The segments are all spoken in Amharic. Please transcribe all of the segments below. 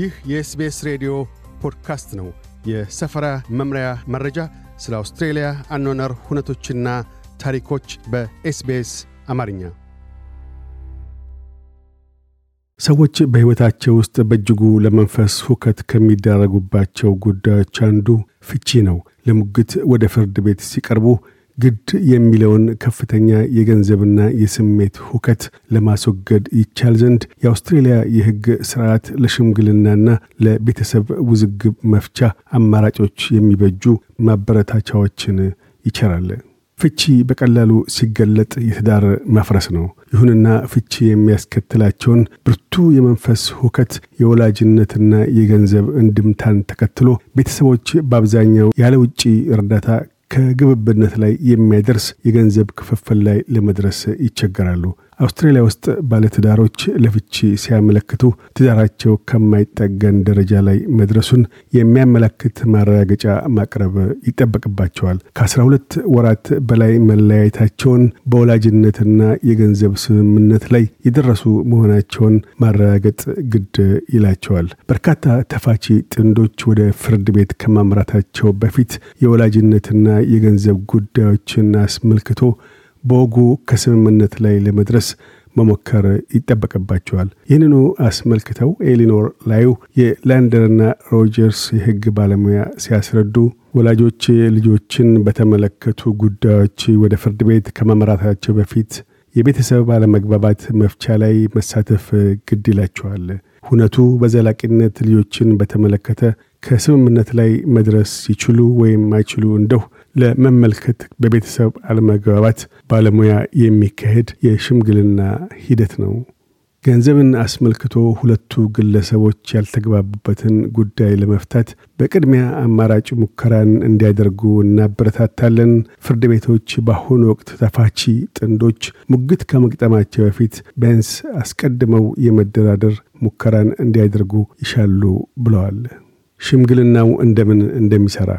ይህ የ SBS ሬዲዮ ፖድካስት ነው። የሰፈራ መምሪያ መረጃ፣ ስለ አውስትሬልያ አኗኗር ሁነቶችና ታሪኮች በ SBS አማርኛ። ሰዎች በሕይወታቸው ውስጥ በእጅጉ ለመንፈስ ሁከት ከሚዳረጉባቸው ጉዳዮች አንዱ ፍቺ ነው። ለሙግት ወደ ፍርድ ቤት ሲቀርቡ ግድ የሚለውን ከፍተኛ የገንዘብና የስሜት ሁከት ለማስወገድ ይቻል ዘንድ የአውስትሬልያ የሕግ ስርዓት ለሽምግልናና ለቤተሰብ ውዝግብ መፍቻ አማራጮች የሚበጁ ማበረታቻዎችን ይቸራል። ፍቺ በቀላሉ ሲገለጥ የትዳር መፍረስ ነው። ይሁንና ፍቺ የሚያስከትላቸውን ብርቱ የመንፈስ ሁከት፣ የወላጅነትና የገንዘብ እንድምታን ተከትሎ ቤተሰቦች በአብዛኛው ያለ ውጪ እርዳታ ከግብብነት ላይ የሚያደርስ የገንዘብ ክፍፍል ላይ ለመድረስ ይቸገራሉ። አውስትራሊያ ውስጥ ባለትዳሮች ለፍቺ ሲያመለክቱ ትዳራቸው ከማይጠገን ደረጃ ላይ መድረሱን የሚያመለክት ማረጋገጫ ማቅረብ ይጠበቅባቸዋል። ከ12 ወራት በላይ መለያየታቸውን በወላጅነትና የገንዘብ ስምምነት ላይ የደረሱ መሆናቸውን ማረጋገጥ ግድ ይላቸዋል። በርካታ ተፋቺ ጥንዶች ወደ ፍርድ ቤት ከማምራታቸው በፊት የወላጅነትና የገንዘብ ጉዳዮችን አስመልክቶ በወጉ ከስምምነት ላይ ለመድረስ መሞከር ይጠበቅባቸዋል። ይህንኑ አስመልክተው ኤሊኖር ላዩ የላንደርና ሮጀርስ የሕግ ባለሙያ ሲያስረዱ ወላጆች ልጆችን በተመለከቱ ጉዳዮች ወደ ፍርድ ቤት ከማምራታቸው በፊት የቤተሰብ አለመግባባት መፍቻ ላይ መሳተፍ ግድ ይላቸዋል። ሁነቱ በዘላቂነት ልጆችን በተመለከተ ከስምምነት ላይ መድረስ ይችሉ ወይም አይችሉ እንደሁ ለመመልከት በቤተሰብ አለመግባባት ባለሙያ የሚካሄድ የሽምግልና ሂደት ነው። ገንዘብን አስመልክቶ ሁለቱ ግለሰቦች ያልተግባቡበትን ጉዳይ ለመፍታት በቅድሚያ አማራጭ ሙከራን እንዲያደርጉ እናበረታታለን። ፍርድ ቤቶች በአሁኑ ወቅት ተፋቺ ጥንዶች ሙግት ከመግጠማቸው በፊት ቢያንስ አስቀድመው የመደራደር ሙከራን እንዲያደርጉ ይሻሉ ብለዋል። ሽምግልናው እንደምን እንደሚሠራ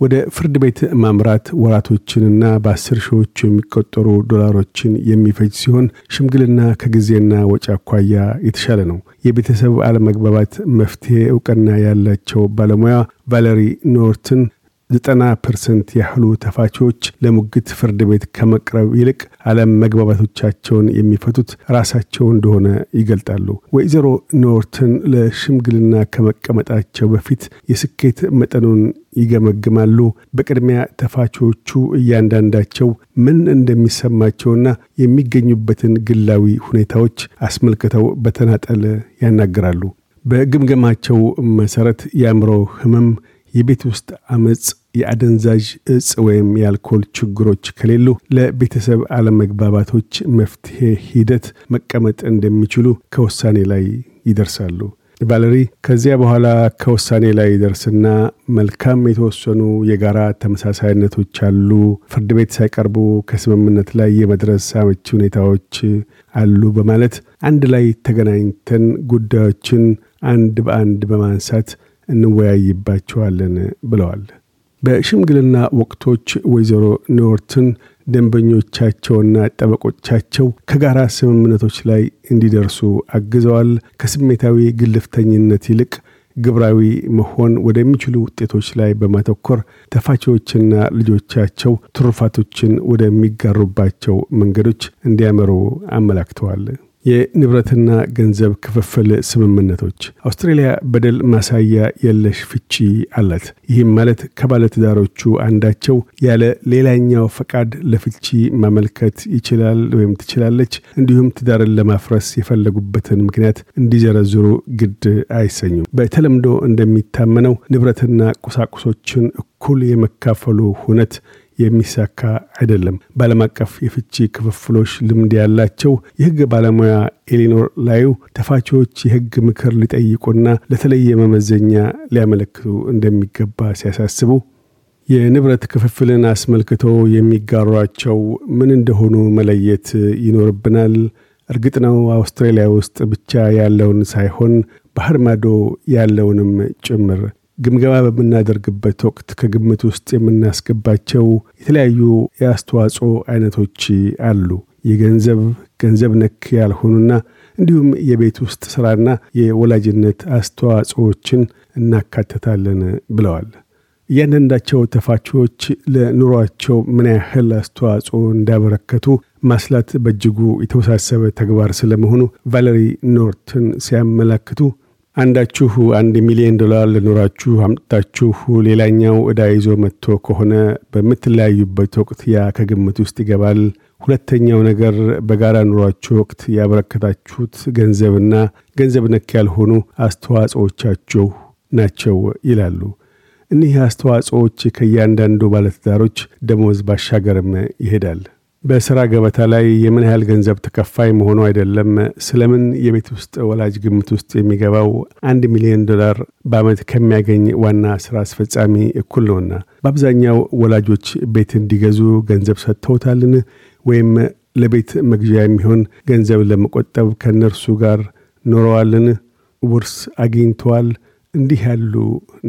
ወደ ፍርድ ቤት ማምራት ወራቶችንና በአስር ሺዎች የሚቆጠሩ ዶላሮችን የሚፈጅ ሲሆን ሽምግልና ከጊዜና ወጪ አኳያ የተሻለ ነው። የቤተሰብ አለመግባባት መፍትሄ እውቅና ያላቸው ባለሙያ ቫለሪ ኖርትን ዘጠና percent ያህሉ ተፋቾች ለሙግት ፍርድ ቤት ከመቅረብ ይልቅ አለም መግባባቶቻቸውን የሚፈቱት ራሳቸው እንደሆነ ይገልጣሉ። ወይዘሮ ኖርትን ለሽምግልና ከመቀመጣቸው በፊት የስኬት መጠኑን ይገመግማሉ። በቅድሚያ ተፋቾቹ እያንዳንዳቸው ምን እንደሚሰማቸውና የሚገኙበትን ግላዊ ሁኔታዎች አስመልክተው በተናጠል ያናግራሉ። በግምገማቸው መሰረት የአእምሮ ህመም የቤት ውስጥ አመፅ፣ የአደንዛዥ እጽ ወይም የአልኮል ችግሮች ከሌሉ ለቤተሰብ አለመግባባቶች መፍትሄ ሂደት መቀመጥ እንደሚችሉ ከውሳኔ ላይ ይደርሳሉ። ቫለሪ ከዚያ በኋላ ከውሳኔ ላይ ይደርስና መልካም የተወሰኑ የጋራ ተመሳሳይነቶች አሉ፣ ፍርድ ቤት ሳይቀርቡ ከስምምነት ላይ የመድረስ አመቺ ሁኔታዎች አሉ በማለት አንድ ላይ ተገናኝተን ጉዳዮችን አንድ በአንድ በማንሳት እንወያይባቸዋለን ብለዋል። በሽምግልና ወቅቶች ወይዘሮ ኖርትን ደንበኞቻቸውና ጠበቆቻቸው ከጋራ ስምምነቶች ላይ እንዲደርሱ አግዘዋል። ከስሜታዊ ግልፍተኝነት ይልቅ ግብራዊ መሆን ወደሚችሉ ውጤቶች ላይ በማተኮር ተፋቺዎችና ልጆቻቸው ትሩፋቶችን ወደሚጋሩባቸው መንገዶች እንዲያመሩ አመላክተዋል። የንብረትና ገንዘብ ክፍፍል ስምምነቶች አውስትሬልያ በደል ማሳያ የለሽ ፍቺ አላት። ይህም ማለት ከባለትዳሮቹ አንዳቸው ያለ ሌላኛው ፈቃድ ለፍቺ ማመልከት ይችላል ወይም ትችላለች። እንዲሁም ትዳርን ለማፍረስ የፈለጉበትን ምክንያት እንዲዘረዝሩ ግድ አይሰኙም። በተለምዶ እንደሚታመነው ንብረትና ቁሳቁሶችን እኩል የመካፈሉ ሁነት የሚሳካ አይደለም። በዓለም አቀፍ የፍቺ ክፍፍሎች ልምድ ያላቸው የሕግ ባለሙያ ኤሊኖር ላዩ ተፋቺዎች የሕግ ምክር ሊጠይቁና ለተለየ መመዘኛ ሊያመለክቱ እንደሚገባ ሲያሳስቡ የንብረት ክፍፍልን አስመልክቶ የሚጋሯቸው ምን እንደሆኑ መለየት ይኖርብናል። እርግጥ ነው አውስትራሊያ ውስጥ ብቻ ያለውን ሳይሆን ባህር ማዶ ያለውንም ጭምር ግምገማ በምናደርግበት ወቅት ከግምት ውስጥ የምናስገባቸው የተለያዩ የአስተዋጽኦ አይነቶች አሉ። የገንዘብ ገንዘብ ነክ ያልሆኑና እንዲሁም የቤት ውስጥ ሥራና የወላጅነት አስተዋጽኦችን እናካትታለን ብለዋል። እያንዳንዳቸው ተፋቾች ለኑሯቸው ምን ያህል አስተዋጽኦ እንዳበረከቱ ማስላት በእጅጉ የተወሳሰበ ተግባር ስለመሆኑ ቫለሪ ኖርትን ሲያመላክቱ አንዳችሁ አንድ ሚሊዮን ዶላር ለኑራችሁ አምጥታችሁ ሌላኛው ዕዳ ይዞ መጥቶ ከሆነ በምትለያዩበት ወቅት ያ ከግምት ውስጥ ይገባል። ሁለተኛው ነገር በጋራ ኑሯችሁ ወቅት ያበረከታችሁት ገንዘብና ገንዘብ ነክ ያልሆኑ አስተዋጽኦቻችሁ ናቸው ይላሉ። እኒህ አስተዋጽኦዎች ከእያንዳንዱ ባለትዳሮች ደሞዝ ባሻገርም ይሄዳል። በሥራ ገበታ ላይ የምን ያህል ገንዘብ ተከፋይ መሆኑ አይደለም፣ ስለምን የቤት ውስጥ ወላጅ ግምት ውስጥ የሚገባው አንድ ሚሊዮን ዶላር በዓመት ከሚያገኝ ዋና ሥራ አስፈጻሚ እኩል ነውና። በአብዛኛው ወላጆች ቤት እንዲገዙ ገንዘብ ሰጥተውታልን? ወይም ለቤት መግዣ የሚሆን ገንዘብ ለመቆጠብ ከእነርሱ ጋር ኖረዋልን? ውርስ አግኝተዋል? እንዲህ ያሉ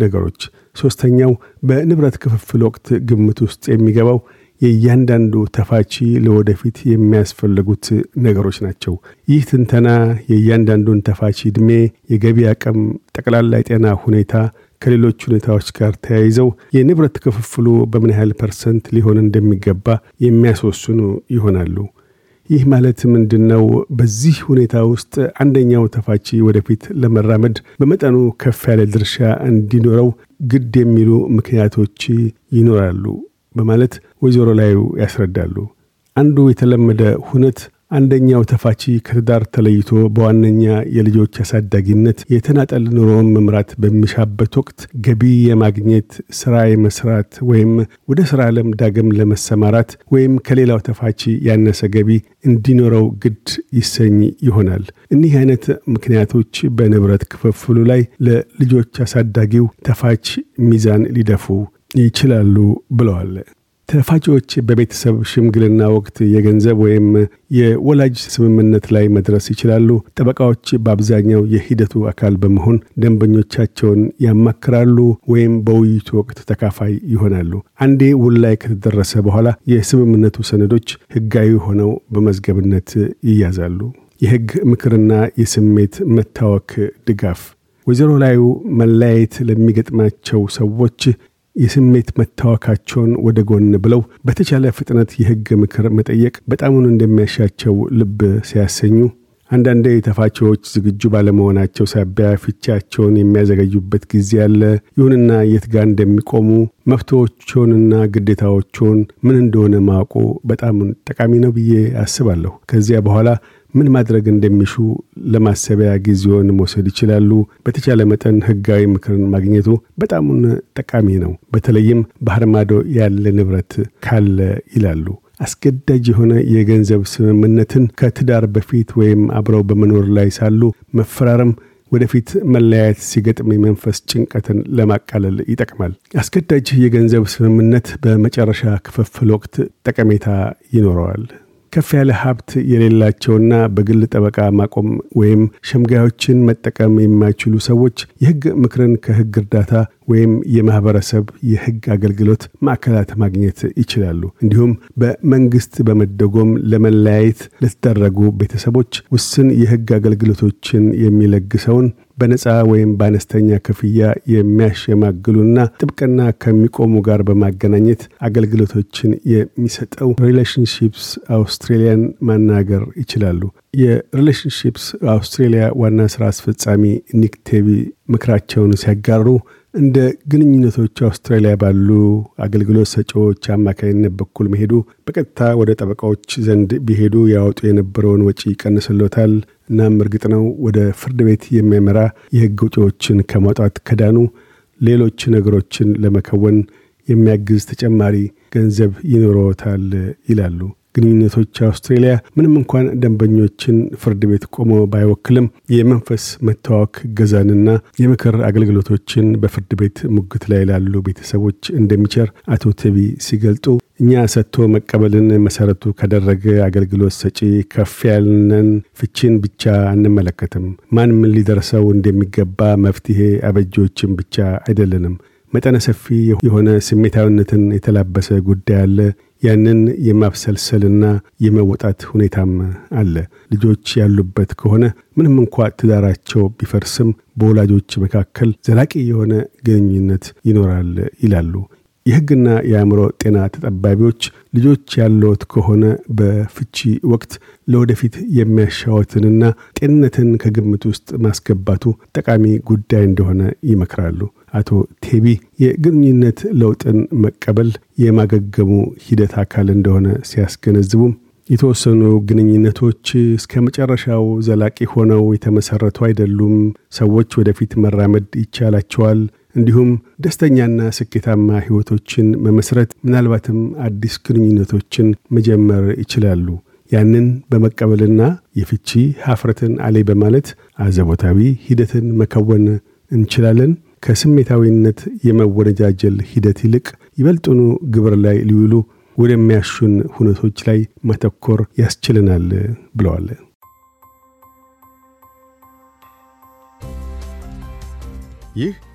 ነገሮች። ሦስተኛው በንብረት ክፍፍል ወቅት ግምት ውስጥ የሚገባው የእያንዳንዱ ተፋቺ ለወደፊት የሚያስፈልጉት ነገሮች ናቸው። ይህ ትንተና የእያንዳንዱን ተፋቺ ዕድሜ፣ የገቢ አቅም፣ ጠቅላላ የጤና ሁኔታ ከሌሎች ሁኔታዎች ጋር ተያይዘው የንብረት ክፍፍሉ በምን ያህል percent ሊሆን እንደሚገባ የሚያስወስኑ ይሆናሉ። ይህ ማለት ምንድን ነው? በዚህ ሁኔታ ውስጥ አንደኛው ተፋቺ ወደፊት ለመራመድ በመጠኑ ከፍ ያለ ድርሻ እንዲኖረው ግድ የሚሉ ምክንያቶች ይኖራሉ በማለት ወይዘሮ ላዩ ያስረዳሉ። አንዱ የተለመደ ሁነት አንደኛው ተፋቺ ከትዳር ተለይቶ በዋነኛ የልጆች አሳዳጊነት የተናጠል ኑሮውን መምራት በሚሻበት ወቅት ገቢ የማግኘት ሥራ የመስራት ወይም ወደ ሥራ ዓለም ዳግም ለመሰማራት ወይም ከሌላው ተፋቺ ያነሰ ገቢ እንዲኖረው ግድ ይሰኝ ይሆናል። እኒህ አይነት ምክንያቶች በንብረት ክፍፍሉ ላይ ለልጆች አሳዳጊው ተፋች ሚዛን ሊደፉ ይችላሉ ብለዋል። ተፋጪዎች በቤተሰብ ሽምግልና ወቅት የገንዘብ ወይም የወላጅ ስምምነት ላይ መድረስ ይችላሉ። ጠበቃዎች በአብዛኛው የሂደቱ አካል በመሆን ደንበኞቻቸውን ያማክራሉ ወይም በውይይቱ ወቅት ተካፋይ ይሆናሉ። አንዴ ውል ላይ ከተደረሰ በኋላ የስምምነቱ ሰነዶች ሕጋዊ ሆነው በመዝገብነት ይያዛሉ። የሕግ ምክርና የስሜት መታወክ ድጋፍ ወይዘሮ ላዩ መለያየት ለሚገጥማቸው ሰዎች የስሜት መታወካቸውን ወደ ጎን ብለው በተቻለ ፍጥነት የሕግ ምክር መጠየቅ በጣሙን እንደሚያሻቸው ልብ ሲያሰኙ አንዳንዴ ተፋቺዎች ዝግጁ ባለመሆናቸው ሳቢያ ፍቻቸውን የሚያዘገዩበት ጊዜ አለ። ይሁንና የት ጋር እንደሚቆሙ መብቶችንና ግዴታዎችን ምን እንደሆነ ማወቁ በጣም ጠቃሚ ነው ብዬ አስባለሁ። ከዚያ በኋላ ምን ማድረግ እንደሚሹ ለማሰቢያ ጊዜውን መውሰድ ይችላሉ። በተቻለ መጠን ህጋዊ ምክርን ማግኘቱ በጣሙን ጠቃሚ ነው። በተለይም ባህር ማዶ ያለ ንብረት ካለ ይላሉ። አስገዳጅ የሆነ የገንዘብ ስምምነትን ከትዳር በፊት ወይም አብረው በመኖር ላይ ሳሉ መፈራረም ወደፊት መለያየት ሲገጥም የመንፈስ ጭንቀትን ለማቃለል ይጠቅማል። አስገዳጅ የገንዘብ ስምምነት በመጨረሻ ክፍፍል ወቅት ጠቀሜታ ይኖረዋል። ከፍ ያለ ሀብት የሌላቸውና በግል ጠበቃ ማቆም ወይም ሸምጋዮችን መጠቀም የማይችሉ ሰዎች የህግ ምክርን ከህግ እርዳታ ወይም የማህበረሰብ የህግ አገልግሎት ማዕከላት ማግኘት ይችላሉ። እንዲሁም በመንግስት በመደጎም ለመለያየት ለተደረጉ ቤተሰቦች ውስን የህግ አገልግሎቶችን የሚለግሰውን በነፃ ወይም በአነስተኛ ክፍያ የሚያሸማግሉና ጥብቅና ከሚቆሙ ጋር በማገናኘት አገልግሎቶችን የሚሰጠው Relationships Australia ን ማናገር ይችላሉ። የ Relationships Australia ዋና ስራ አስፈጻሚ ኒክ ቴቢ ምክራቸውን ሲያጋሩ እንደ ግንኙነቶች አውስትራሊያ ባሉ አገልግሎት ሰጪዎች አማካኝነት በኩል መሄዱ በቀጥታ ወደ ጠበቃዎች ዘንድ ቢሄዱ ያወጡ የነበረውን ወጪ ይቀንስሎታል። እናም እርግጥ ነው ወደ ፍርድ ቤት የሚያመራ የህግ ወጪዎችን ከማውጣት ከዳኑ ሌሎች ነገሮችን ለመከወን የሚያግዝ ተጨማሪ ገንዘብ ይኖረዎታል ይላሉ። ግንኙነቶች አውስትሬሊያ ምንም እንኳን ደንበኞችን ፍርድ ቤት ቆሞ ባይወክልም የመንፈስ መታወክ ገዛንና የምክር አገልግሎቶችን በፍርድ ቤት ሙግት ላይ ላሉ ቤተሰቦች እንደሚቸር አቶ ተቢ ሲገልጡ እኛ ሰጥቶ መቀበልን መሰረቱ ካደረገ አገልግሎት ሰጪ ከፍ ያልነን ፍቺን ብቻ አንመለከትም። ማን ምን ሊደርሰው እንደሚገባ መፍትሄ አበጆችን ብቻ አይደለንም። መጠነ ሰፊ የሆነ ስሜታዊነትን የተላበሰ ጉዳይ አለ። ያንን የማብሰልሰልና የመወጣት ሁኔታም አለ። ልጆች ያሉበት ከሆነ ምንም እንኳ ትዳራቸው ቢፈርስም በወላጆች መካከል ዘላቂ የሆነ ግንኙነት ይኖራል ይላሉ። የሕግና የአእምሮ ጤና ተጠባቢዎች ልጆች ያለዎት ከሆነ በፍቺ ወቅት ለወደፊት የሚያሻወትንና ጤንነትን ከግምት ውስጥ ማስገባቱ ጠቃሚ ጉዳይ እንደሆነ ይመክራሉ። አቶ ቴቢ የግንኙነት ለውጥን መቀበል የማገገሙ ሂደት አካል እንደሆነ ሲያስገነዝቡም የተወሰኑ ግንኙነቶች እስከ መጨረሻው ዘላቂ ሆነው የተመሰረቱ አይደሉም። ሰዎች ወደፊት መራመድ ይቻላቸዋል። እንዲሁም ደስተኛና ስኬታማ ህይወቶችን መመስረት ምናልባትም አዲስ ግንኙነቶችን መጀመር ይችላሉ። ያንን በመቀበልና የፍቺ ሀፍረትን አሌ በማለት አዘቦታዊ ሂደትን መከወን እንችላለን። ከስሜታዊነት የመወነጃጀል ሂደት ይልቅ ይበልጡኑ ግብር ላይ ሊውሉ ወደሚያሹን ሁነቶች ላይ ማተኮር ያስችለናል ብለዋል። ይህ